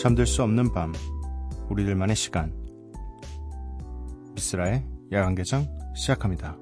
잠들 수 없는 밤 우리들만의 시간 미스라의 야간 개장 시작합니다.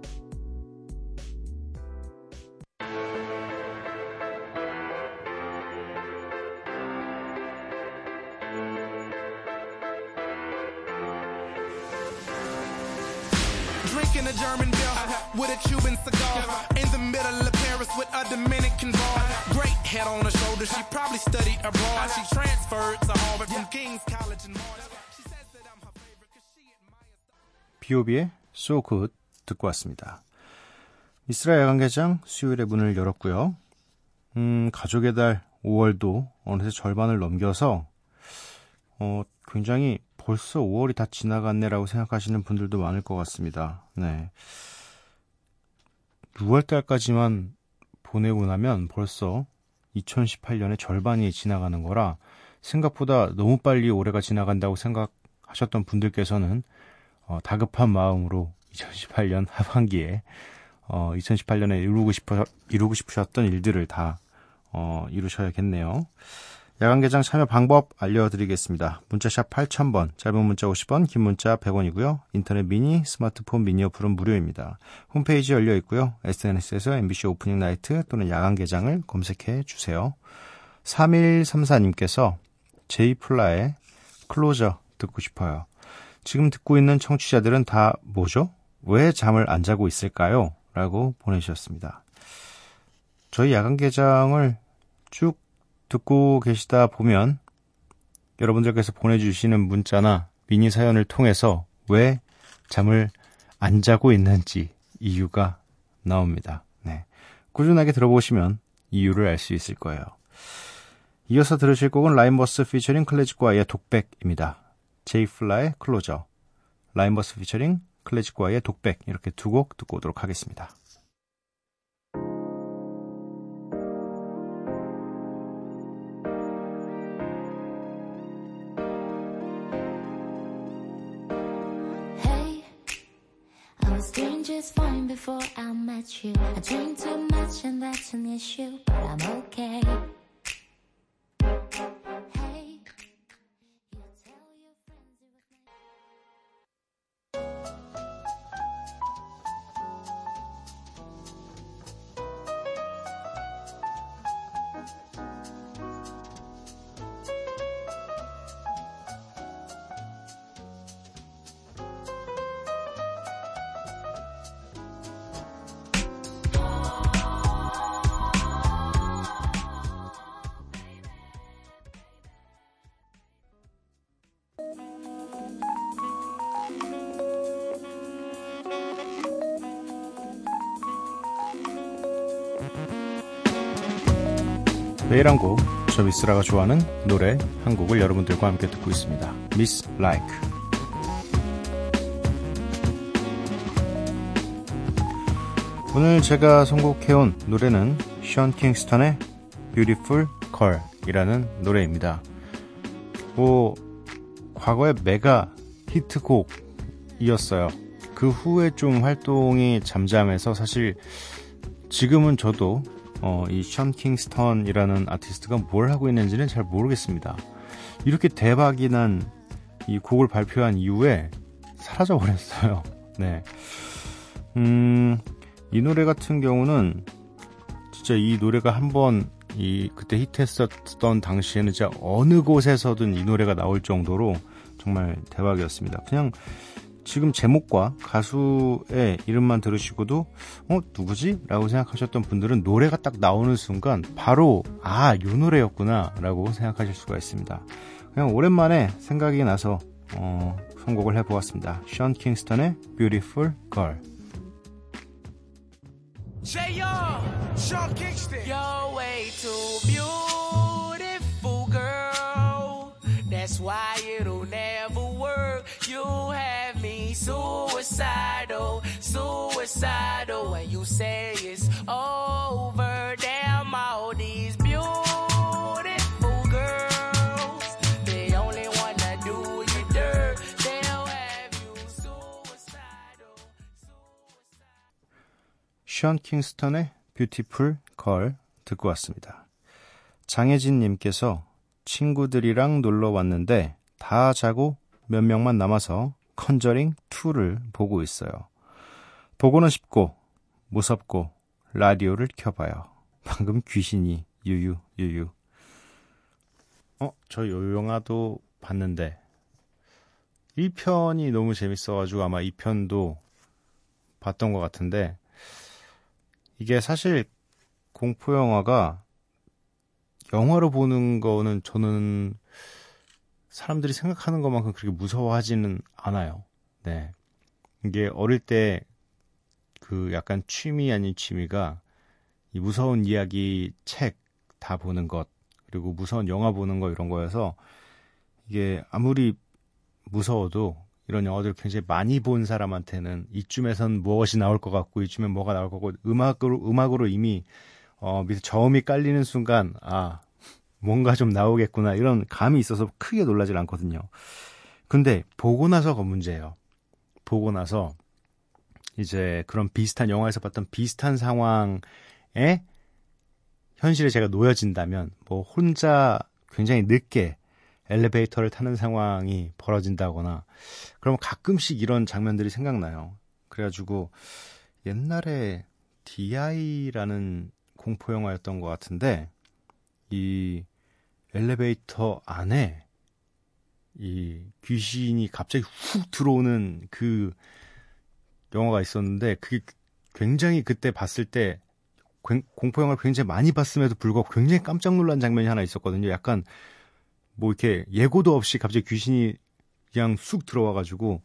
B.O.B의 So Good 듣고 왔습니다. 미스라 야간개장 수요일에 문을 열었고요. 음, 가족의 달 5월도 어느새 절반을 넘겨서 어, 굉장히 벌써 5월이 다 지나갔네라고 생각하시는 분들도 많을 것 같습니다. 네. 6월 달까지만 보내고 나면 벌써 2018년의 절반이 지나가는 거라 생각보다 너무 빨리 올해가 지나간다고 생각하셨던 분들께서는 어, 다급한 마음으로 2018년 하반기에 어, 2018년에 이루고 싶어 이루고 싶으셨던 일들을 다 어, 이루셔야겠네요. 야간 개장 참여 방법 알려드리겠습니다. 문자샵 8000번, 짧은 문자 50원, 긴 문자 100원이고요. 인터넷 미니, 스마트폰 미니 어플은 무료입니다. 홈페이지 열려 있고요. SNS에서 MBC 오프닝 나이트 또는 야간 개장을 검색해 주세요. 3134님께서 제이플라의 클로저 듣고 싶어요. 지금 듣고 있는 청취자들은 다 뭐죠? 왜 잠을 안 자고 있을까요? 라고 보내주셨습니다. 저희 야간 개장을 쭉 듣고 계시다 보면 여러분들께서 보내주시는 문자나 미니 사연을 통해서 왜 잠을 안 자고 있는지 이유가 나옵니다. 네. 꾸준하게 들어보시면 이유를 알 수 있을 거예요. 이어서 들으실 곡은 라인버스 피처링 클래식과의 독백입니다. 제이플라의 Closer, 라인버스 피처링 클래식과의 독백 이렇게 두 곡 듣고 오도록 하겠습니다. Just fine before I met you. I drink too much and that's an issue, but I'm okay. 매일 한 곡, 저 미스라가 좋아하는 노래 한 곡을 여러분들과 함께 듣고 있습니다. Miss Like. 오늘 제가 선곡해온 노래는 션 킹스턴의 Beautiful Girl 이라는 노래입니다. 뭐, 과거의 메가 히트곡이었어요. 그 후에 좀 활동이 잠잠해서 사실 지금은 저도 어, 이션 킹스턴이라는 아티스트가 뭘 하고 있는지는 잘 모르겠습니다. 이렇게 대박이 난 이 곡을 발표한 이후에 사라져 버렸어요. 네. 음, 이 노래 같은 경우는 진짜 이 노래가 한번 이 그때 히트했었던 당시에는 진짜 어느 곳에서든 이 노래가 나올 정도로 정말 대박이었습니다. 그냥 지금 제목과 가수의 이름만 들으시고도 어 누구지? 라고 생각하셨던 분들은 노래가 딱 나오는 순간 바로 아 요 노래였구나 라고 생각하실 수가 있습니다. 그냥 오랜만에 생각이 나서 어, 선곡을 해보았습니다. 션 킹스턴의 Beautiful Girl J.R. Sean 션 킹스턴의 Beautiful Girl 듣고 왔습니다. 장혜진 님께서 친구들이랑 놀러 왔는데 다 자고 몇 명만 남아서 컨저링 2를 보고 있어요. 보고는 싶고 무섭고 라디오를 켜봐요. 방금 귀신이 유유 유유. 어, 저 요 영화도 봤는데 1편이 너무 재밌어가지고 아마 2편도 봤던 것 같은데 이게 사실 공포 영화가 영화로 보는 거는 저는 사람들이 생각하는 것만큼 그렇게 무서워하지는 않아요. 네. 이게 어릴 때 그 약간 취미 아닌 취미가 이 무서운 이야기 책 다 보는 것 그리고 무서운 영화 보는 거 이런 거여서 이게 아무리 무서워도 이런 영화들을 굉장히 많이 본 사람한테는 이쯤에선 무엇이 나올 것 같고 이쯤엔 뭐가 나올 거고 음악으로 음악으로 이미 어 밑에 저음이 깔리는 순간 아 뭔가 좀 나오겠구나 이런 감이 있어서 크게 놀라질 않거든요. 근데 보고 나서가 문제예요. 보고 나서 이제 그런 비슷한 영화에서 봤던 비슷한 상황에 현실에 제가 놓여진다면 뭐 혼자 굉장히 늦게 엘리베이터를 타는 상황이 벌어진다거나 그러면 가끔씩 이런 장면들이 생각나요. 그래가지고 옛날에 DI라는 공포 영화였던 것 같은데 이 엘리베이터 안에 이 귀신이 갑자기 훅 들어오는 그 영화가 있었는데 그게 굉장히 그때 봤을 때 공포 영화를 굉장히 많이 봤음에도 불구하고 굉장히 깜짝 놀란 장면이 하나 있었거든요. 약간 뭐 이렇게 예고도 없이 갑자기 귀신이 그냥 쑥 들어와가지고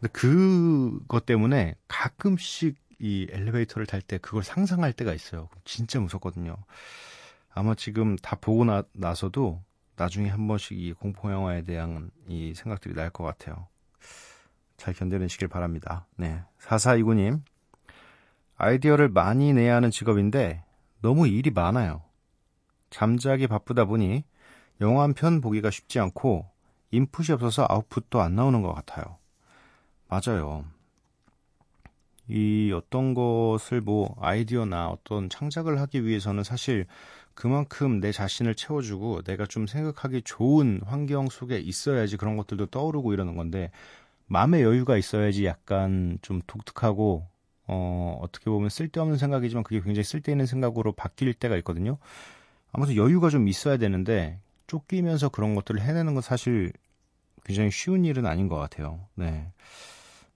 근데 그것 때문에 가끔씩 이 엘리베이터를 탈 때 그걸 상상할 때가 있어요. 진짜 무섭거든요. 아마 지금 다 보고 나, 나서도 나중에 한 번씩 이 공포 영화에 대한 이 생각들이 날 것 같아요. 잘 견뎌내시길 바랍니다. 네. 4429님. 아이디어를 많이 내야 하는 직업인데 너무 일이 많아요. 잠자기 바쁘다 보니 영화 한 편 보기가 쉽지 않고 인풋이 없어서 아웃풋도 안 나오는 것 같아요. 맞아요. 이 어떤 것을 뭐 아이디어나 어떤 창작을 하기 위해서는 사실 그만큼 내 자신을 채워주고 내가 좀 생각하기 좋은 환경 속에 있어야지 그런 것들도 떠오르고 이러는 건데 마음의 여유가 있어야지 약간 좀 독특하고 어 어떻게 보면 쓸데없는 생각이지만 그게 굉장히 쓸데있는 생각으로 바뀔 때가 있거든요. 아무튼 여유가 좀 있어야 되는데 쫓기면서 그런 것들을 해내는 건 사실 굉장히 쉬운 일은 아닌 것 같아요. 네.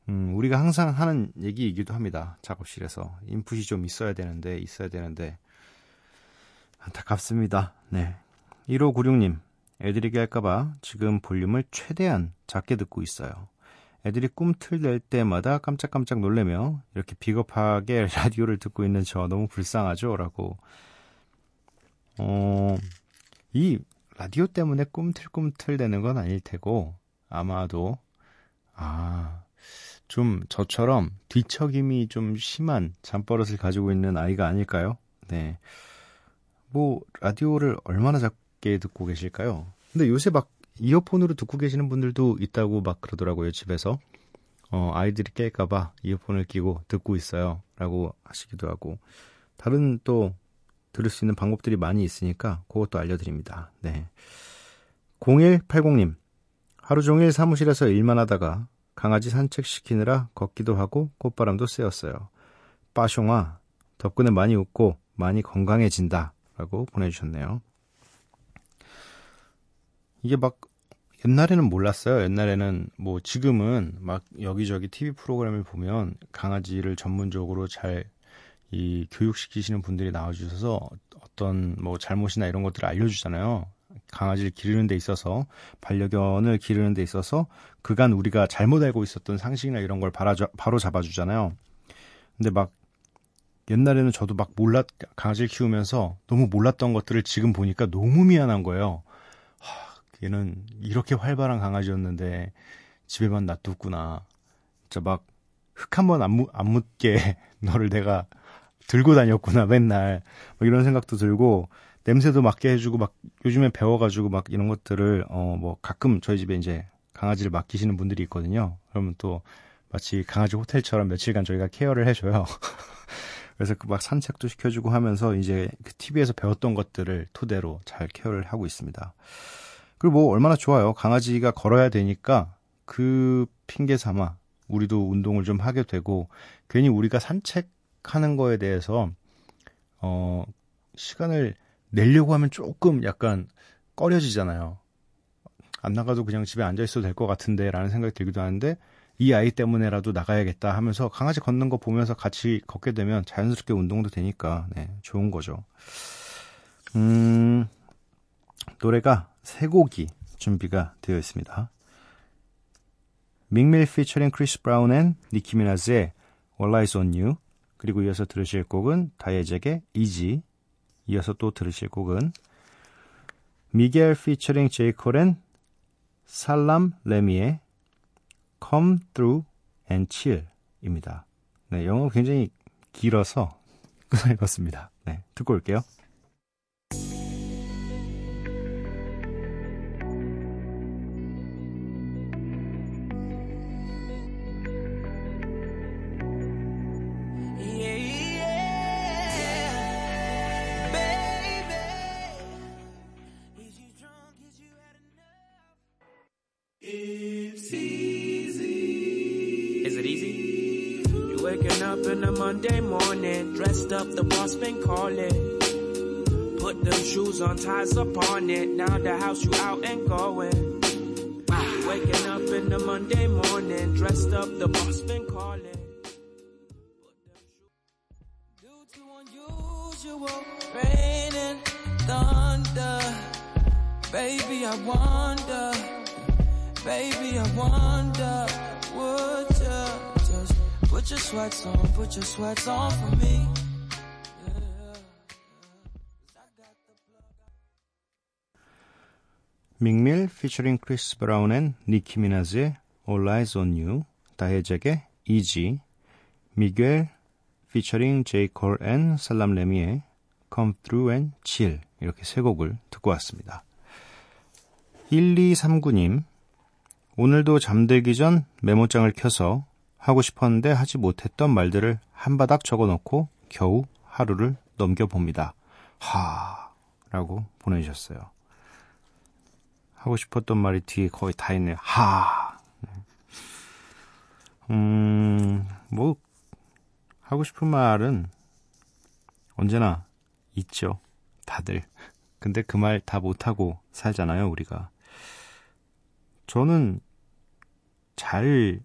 음, 우리가 항상 하는 얘기이기도 합니다. 작업실에서. 인풋이 좀 있어야 되는데, 있어야 되는데. 안타깝습니다. 네. 1596님, 애들에게 할까봐 지금 볼륨을 최대한 작게 듣고 있어요. 애들이 꿈틀 낼 때마다 깜짝깜짝 놀래며 이렇게 비겁하게 라디오를 듣고 있는 저 너무 불쌍하죠? 라고. 어, 이 라디오 때문에 꿈틀꿈틀 되는 건 아닐 테고, 아마도, 아, 좀 저처럼 뒤척임이 좀 심한 잠버릇을 가지고 있는 아이가 아닐까요? 네. 뭐, 라디오를 얼마나 작게 듣고 계실까요? 근데 요새 막 이어폰으로 듣고 계시는 분들도 있다고 막 그러더라고요, 집에서. 어, 아이들이 깰까봐 이어폰을 끼고 듣고 있어요. 라고 하시기도 하고. 다른 또 들을 수 있는 방법들이 많이 있으니까 그것도 알려드립니다. 네. 0180님. 하루 종일 사무실에서 일만 하다가 강아지 산책시키느라 걷기도 하고 꽃바람도 쐬었어요. 빠숑아, 덕분에 많이 웃고 많이 건강해진다. 라고 보내주셨네요. 이게 막 옛날에는 몰랐어요. 옛날에는 뭐 지금은 막 여기저기 TV 프로그램을 보면 강아지를 전문적으로 잘 이 교육시키시는 분들이 나와주셔서 어떤 뭐 잘못이나 이런 것들을 알려주잖아요. 강아지를 기르는 데 있어서 반려견을 기르는 데 있어서 그간 우리가 잘못 알고 있었던 상식이나 이런 걸 바로, 잡아주잖아요. 근데 막 옛날에는 저도 막 몰랐 강아지를 키우면서 너무 몰랐던 것들을 지금 보니까 너무 미안한 거예요. 하, 얘는 이렇게 활발한 강아지였는데 집에만 놔뒀구나. 진짜 막 흙 한 번 안, 안 묻게 너를 내가 들고 다녔구나 맨날 뭐 이런 생각도 들고 냄새도 맡게 해주고 막 요즘에 배워가지고 막 이런 것들을 어 뭐 가끔 저희 집에 이제 강아지를 맡기시는 분들이 있거든요. 그러면 또 마치 강아지 호텔처럼 며칠간 저희가 케어를 해줘요. 그래서 그 막 산책도 시켜주고 하면서 이제 그 TV에서 배웠던 것들을 토대로 잘 케어를 하고 있습니다. 그리고 뭐 얼마나 좋아요. 강아지가 걸어야 되니까 그 핑계 삼아 우리도 운동을 좀 하게 되고 괜히 우리가 산책 하는 거에 대해서 어 시간을 내려고 하면 조금 약간 꺼려지잖아요. 안 나가도 그냥 집에 앉아 있어도 될 것 같은데 라는 생각이 들기도 하는데 이 아이 때문에라도 나가야겠다 하면서 강아지 걷는 거 보면서 같이 걷게 되면 자연스럽게 운동도 되니까 네, 좋은 거죠. 음, 노래가 세 곡이 준비가 되어 있습니다. 믹밀 피처링 크리스 브라운 and 니키 미나즈의 All Eyes on You 그리고 이어서 들으실 곡은 다이제의 Easy 이어서 또 들으실 곡은 미겔 피처링 제이콜 and 살람 레미의 Come Through and Chill 입니다. 네, 영어 굉장히 길어서 끊어 읽었습니다. 네, 듣고 올게요. Is it easy? You waking up in the Monday morning, dressed up, the boss been calling. Put them shoes on, ties upon it. Now the house you out and going. Waking up in the Monday morning, dressed up, the boss been calling. Due to unusual rain and thunder, baby, I wonder, baby, I wonder, put your sweats on, put your sweats on for me? 믹밀 피처링 크리스 브라운 앤 니키 미나즈의 All Eyes on You 다해잭의 Easy 미겔 피처링 제이콜 앤 살람 레미의 Come Through and Chill 이렇게 세 곡을 듣고 왔습니다. 1239님 오늘도 잠들기 전 메모장을 켜서 하고 싶었는데 하지 못했던 말들을 한 바닥 적어놓고 겨우 하루를 넘겨봅니다. 하 라고 보내주셨어요. 하고 싶었던 말이 뒤에 거의 다 있네요. 하. 음, 뭐, 하고 싶은 말은 언제나 있죠. 다들. 근데 그 말 다 못하고 살잖아요, 우리가. 저는 잘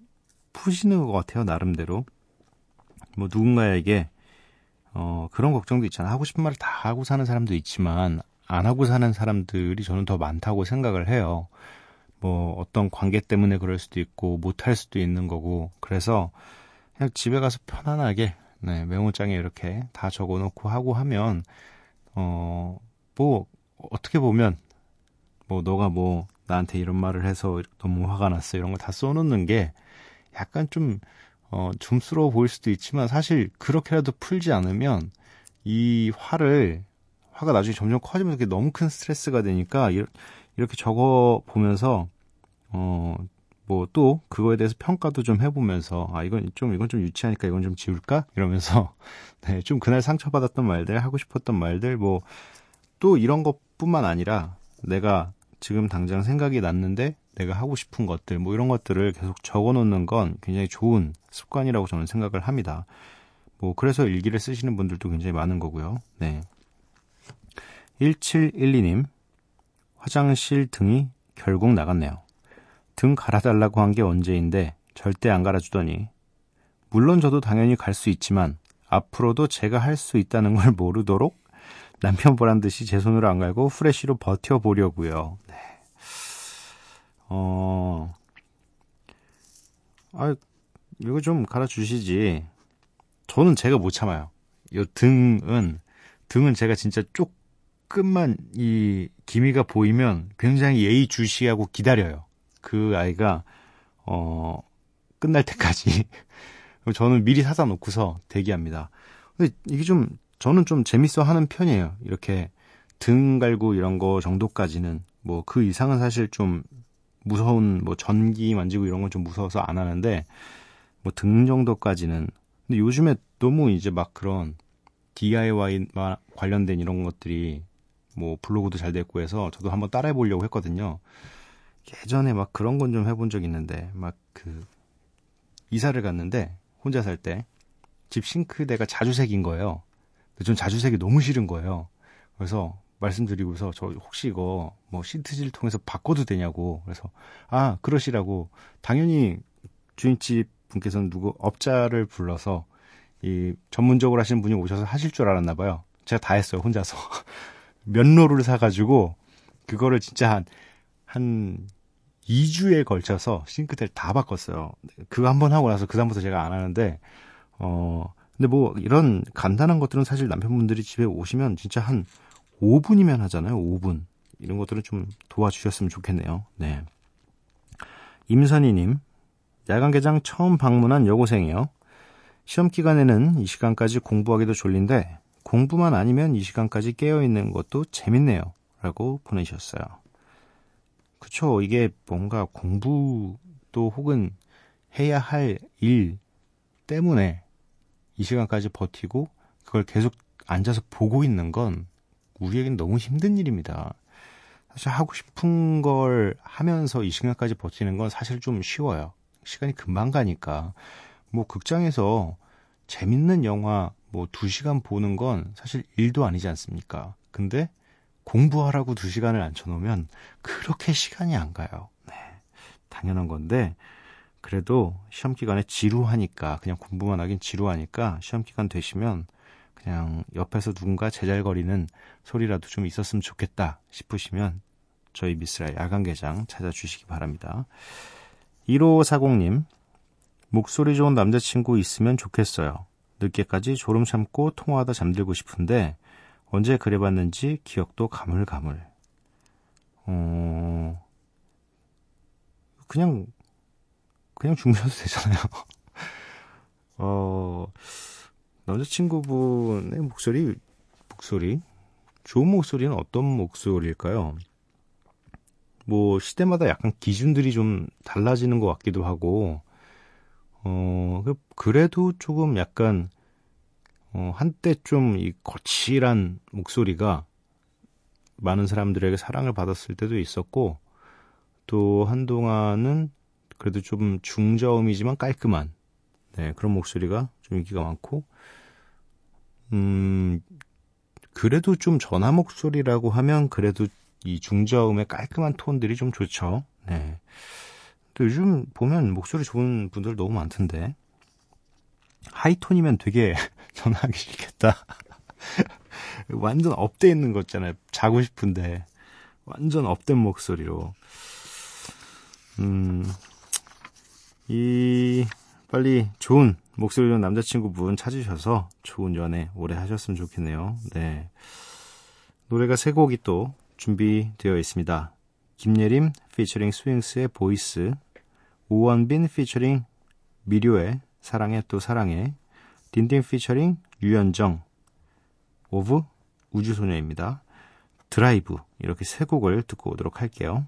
푸시는 것 같아요, 나름대로. 뭐, 누군가에게, 어, 그런 걱정도 있잖아. 하고 싶은 말을 다 하고 사는 사람도 있지만, 안 하고 사는 사람들이 저는 더 많다고 생각을 해요. 뭐 어떤 관계 때문에 그럴 수도 있고 못할 수도 있는 거고 그래서 그냥 집에 가서 편안하게 네, 메모장에 이렇게 다 적어 놓고 하고 하면 어 뭐 어떻게 보면 뭐 너가 뭐 나한테 이런 말을 해서 너무 화가 났어 이런 거다 써놓는 게 약간 좀 어, 줌스러워 보일 수도 있지만 사실 그렇게라도 풀지 않으면 이 화를 화가 나중에 점점 커지면서 그게 너무 큰 스트레스가 되니까 이렇게 적어 보면서 어 뭐 또 그거에 대해서 평가도 좀 해보면서 아 이건 좀 이건 좀 유치하니까 이건 좀 지울까? 이러면서 네 좀 그날 상처받았던 말들 하고 싶었던 말들 뭐 또 이런 것뿐만 아니라 내가 지금 당장 생각이 났는데 내가 하고 싶은 것들 뭐 이런 것들을 계속 적어 놓는 건 굉장히 좋은 습관이라고 저는 생각을 합니다. 뭐 그래서 일기를 쓰시는 분들도 굉장히 많은 거고요. 네. 1712님, 화장실 등이 결국 나갔네요. 등 갈아달라고 한 게 언제인데 절대 안 갈아주더니, 물론 저도 당연히 갈 수 있지만, 앞으로도 제가 할 수 있다는 걸 모르도록 남편 보란 듯이 제 손으로 안 갈고 후레쉬로 버텨보려고요. 네. 어, 아, 이거 좀 갈아주시지. 저는 제가 못 참아요. 이 등은, 등은 제가 진짜 쪽 조금만 이 기미가 보이면 굉장히 예의주시하고 기다려요. 그 아이가 어 끝날 때까지 저는 미리 사다 놓고서 대기합니다. 근데 이게 좀 저는 좀 재밌어 하는 편이에요. 이렇게 등 갈고 이런 거 정도까지는 뭐 그 이상은 사실 좀 무서운 뭐 전기 만지고 이런 건 좀 무서워서 안 하는데 뭐 등 정도까지는 근데 요즘에 너무 이제 막 그런 DIY 관련된 이런 것들이 뭐 블로그도 잘 됐고 해서 저도 한번 따라해 보려고 했거든요. 예전에 막 그런 건 좀 해본 적 있는데 막 그 이사를 갔는데 혼자 살 때 집 싱크대가 자주색인 거예요. 근데 전 자주색이 너무 싫은 거예요. 그래서 말씀드리고서 저 혹시 이거 뭐 시트지를 통해서 바꿔도 되냐고 그래서 아 그러시라고 당연히 주인집 분께서는 누구 업자를 불러서 이 전문적으로 하시는 분이 오셔서 하실 줄 알았나 봐요. 제가 다 했어요 혼자서 면로를 사가지고 그거를 진짜 한한 2주에 걸쳐서 싱크대를 다 바꿨어요. 그거 한 번 하고 나서 그 다음부터 제가 안 하는데 어 근데 뭐 이런 간단한 것들은 사실 남편분들이 집에 오시면 진짜 한 5분이면 하잖아요. 5분. 이런 것들은 좀 도와주셨으면 좋겠네요. 네. 임선희님, 야간 개장 처음 방문한 여고생이요. 시험 기간에는 이 시간까지 공부하기도 졸린데 공부만 아니면 이 시간까지 깨어 있는 것도 재밌네요. 라고 보내주셨어요. 그쵸. 이게 뭔가 공부도 혹은 해야 할 일 때문에 이 시간까지 버티고 그걸 계속 앉아서 보고 있는 건 우리에겐 너무 힘든 일입니다. 사실 하고 싶은 걸 하면서 이 시간까지 버티는 건 사실 좀 쉬워요. 시간이 금방 가니까. 뭐 극장에서 재밌는 영화 뭐 2시간 보는 건 사실 일도 아니지 않습니까? 근데 공부하라고 2시간을 앉혀놓으면 그렇게 시간이 안 가요. 네. 당연한 건데 그래도 시험 기간에 지루하니까 그냥 공부만 하긴 지루하니까 시험 기간 되시면 그냥 옆에서 누군가 제잘거리는 소리라도 좀 있었으면 좋겠다 싶으시면 저희 미스라 야간 개장 찾아주시기 바랍니다. 1540님, 목소리 좋은 남자친구 있으면 좋겠어요. 늦게까지 졸음 참고 통화하다 잠들고 싶은데 언제 그래봤는지 기억도 가물가물. 어, 그냥 그냥 주무셔도 되잖아요. 어, 남자친구분의 목소리, 목소리, 좋은 목소리는 어떤 목소리일까요? 뭐, 시대마다 약간 기준들이 좀 달라지는 것 같기도 하고, 어, 그, 그래도 조금 약간, 어, 한때 좀 이 거칠한 목소리가 많은 사람들에게 사랑을 받았을 때도 있었고, 또 한동안은 그래도 좀 중저음이지만 깔끔한 네, 그런 목소리가 좀 인기가 많고 음 그래도 좀 전화 목소리라고 하면 그래도 이 중저음의 깔끔한 톤들이 좀 좋죠. 네. 또 요즘 보면 목소리 좋은 분들 너무 많던데 하이톤이면 되게 전화하기 싫겠다. 완전 up돼 있는 거 있잖아요. 자고 싶은데 완전 up된 목소리로. 음, 이 빨리 좋은 목소리 좋은 남자친구분 찾으셔서 좋은 연애 오래 하셨으면 좋겠네요. 네. 노래가 세 곡이 또 준비되어 있습니다. 김예림 피처링 스윙스의 Voice, 오원빈 피처링 미료의 사랑해 또 사랑해, 딘딘 피처링 유연정, of 우주소녀입니다. 드라이브 이렇게 세 곡을 듣고 오도록 할게요.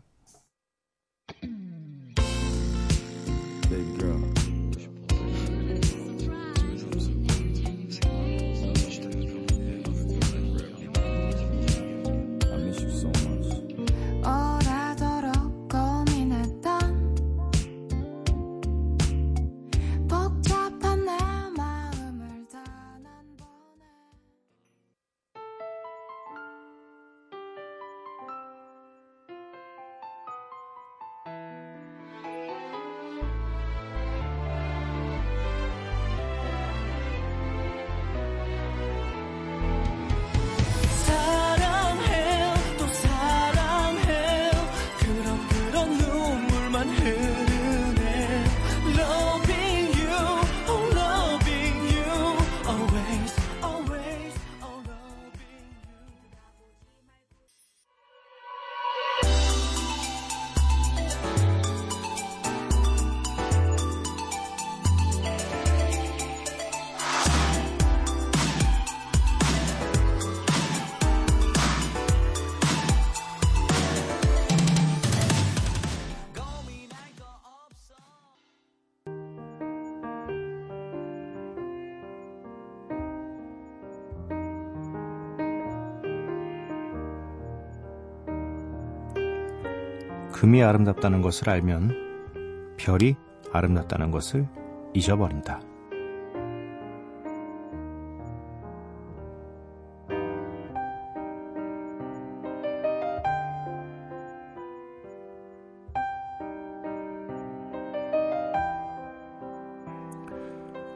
금이 아름답다는 것을 알면 별이 아름답다는 것을 잊어버린다.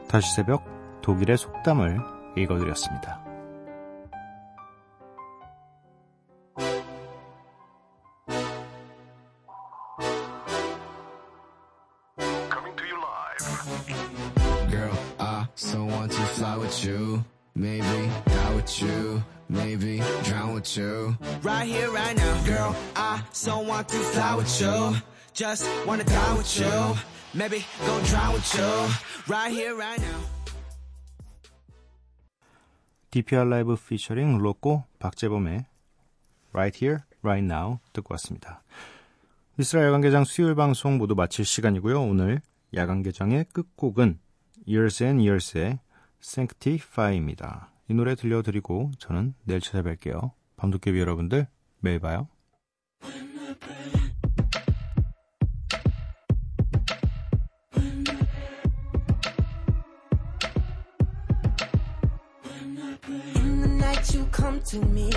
다시 새벽 독일의 속담을 읽어드렸습니다. With you. Just wanna die with you. Maybe go drown with you. Right here, right now. DPR 라이브 피처링 로꼬 박재범의 Right Here, Right Now 듣고 왔습니다. 이스라 야간개장 수요일 방송 모두 마칠 시간이고요. 오늘 야간개장의 끝곡은 Years and Years의 Sanctify입니다. 이 노래 들려드리고 저는 내일 찾아뵐게요. 밤도깨비 여러분들 매일 봐요. To me,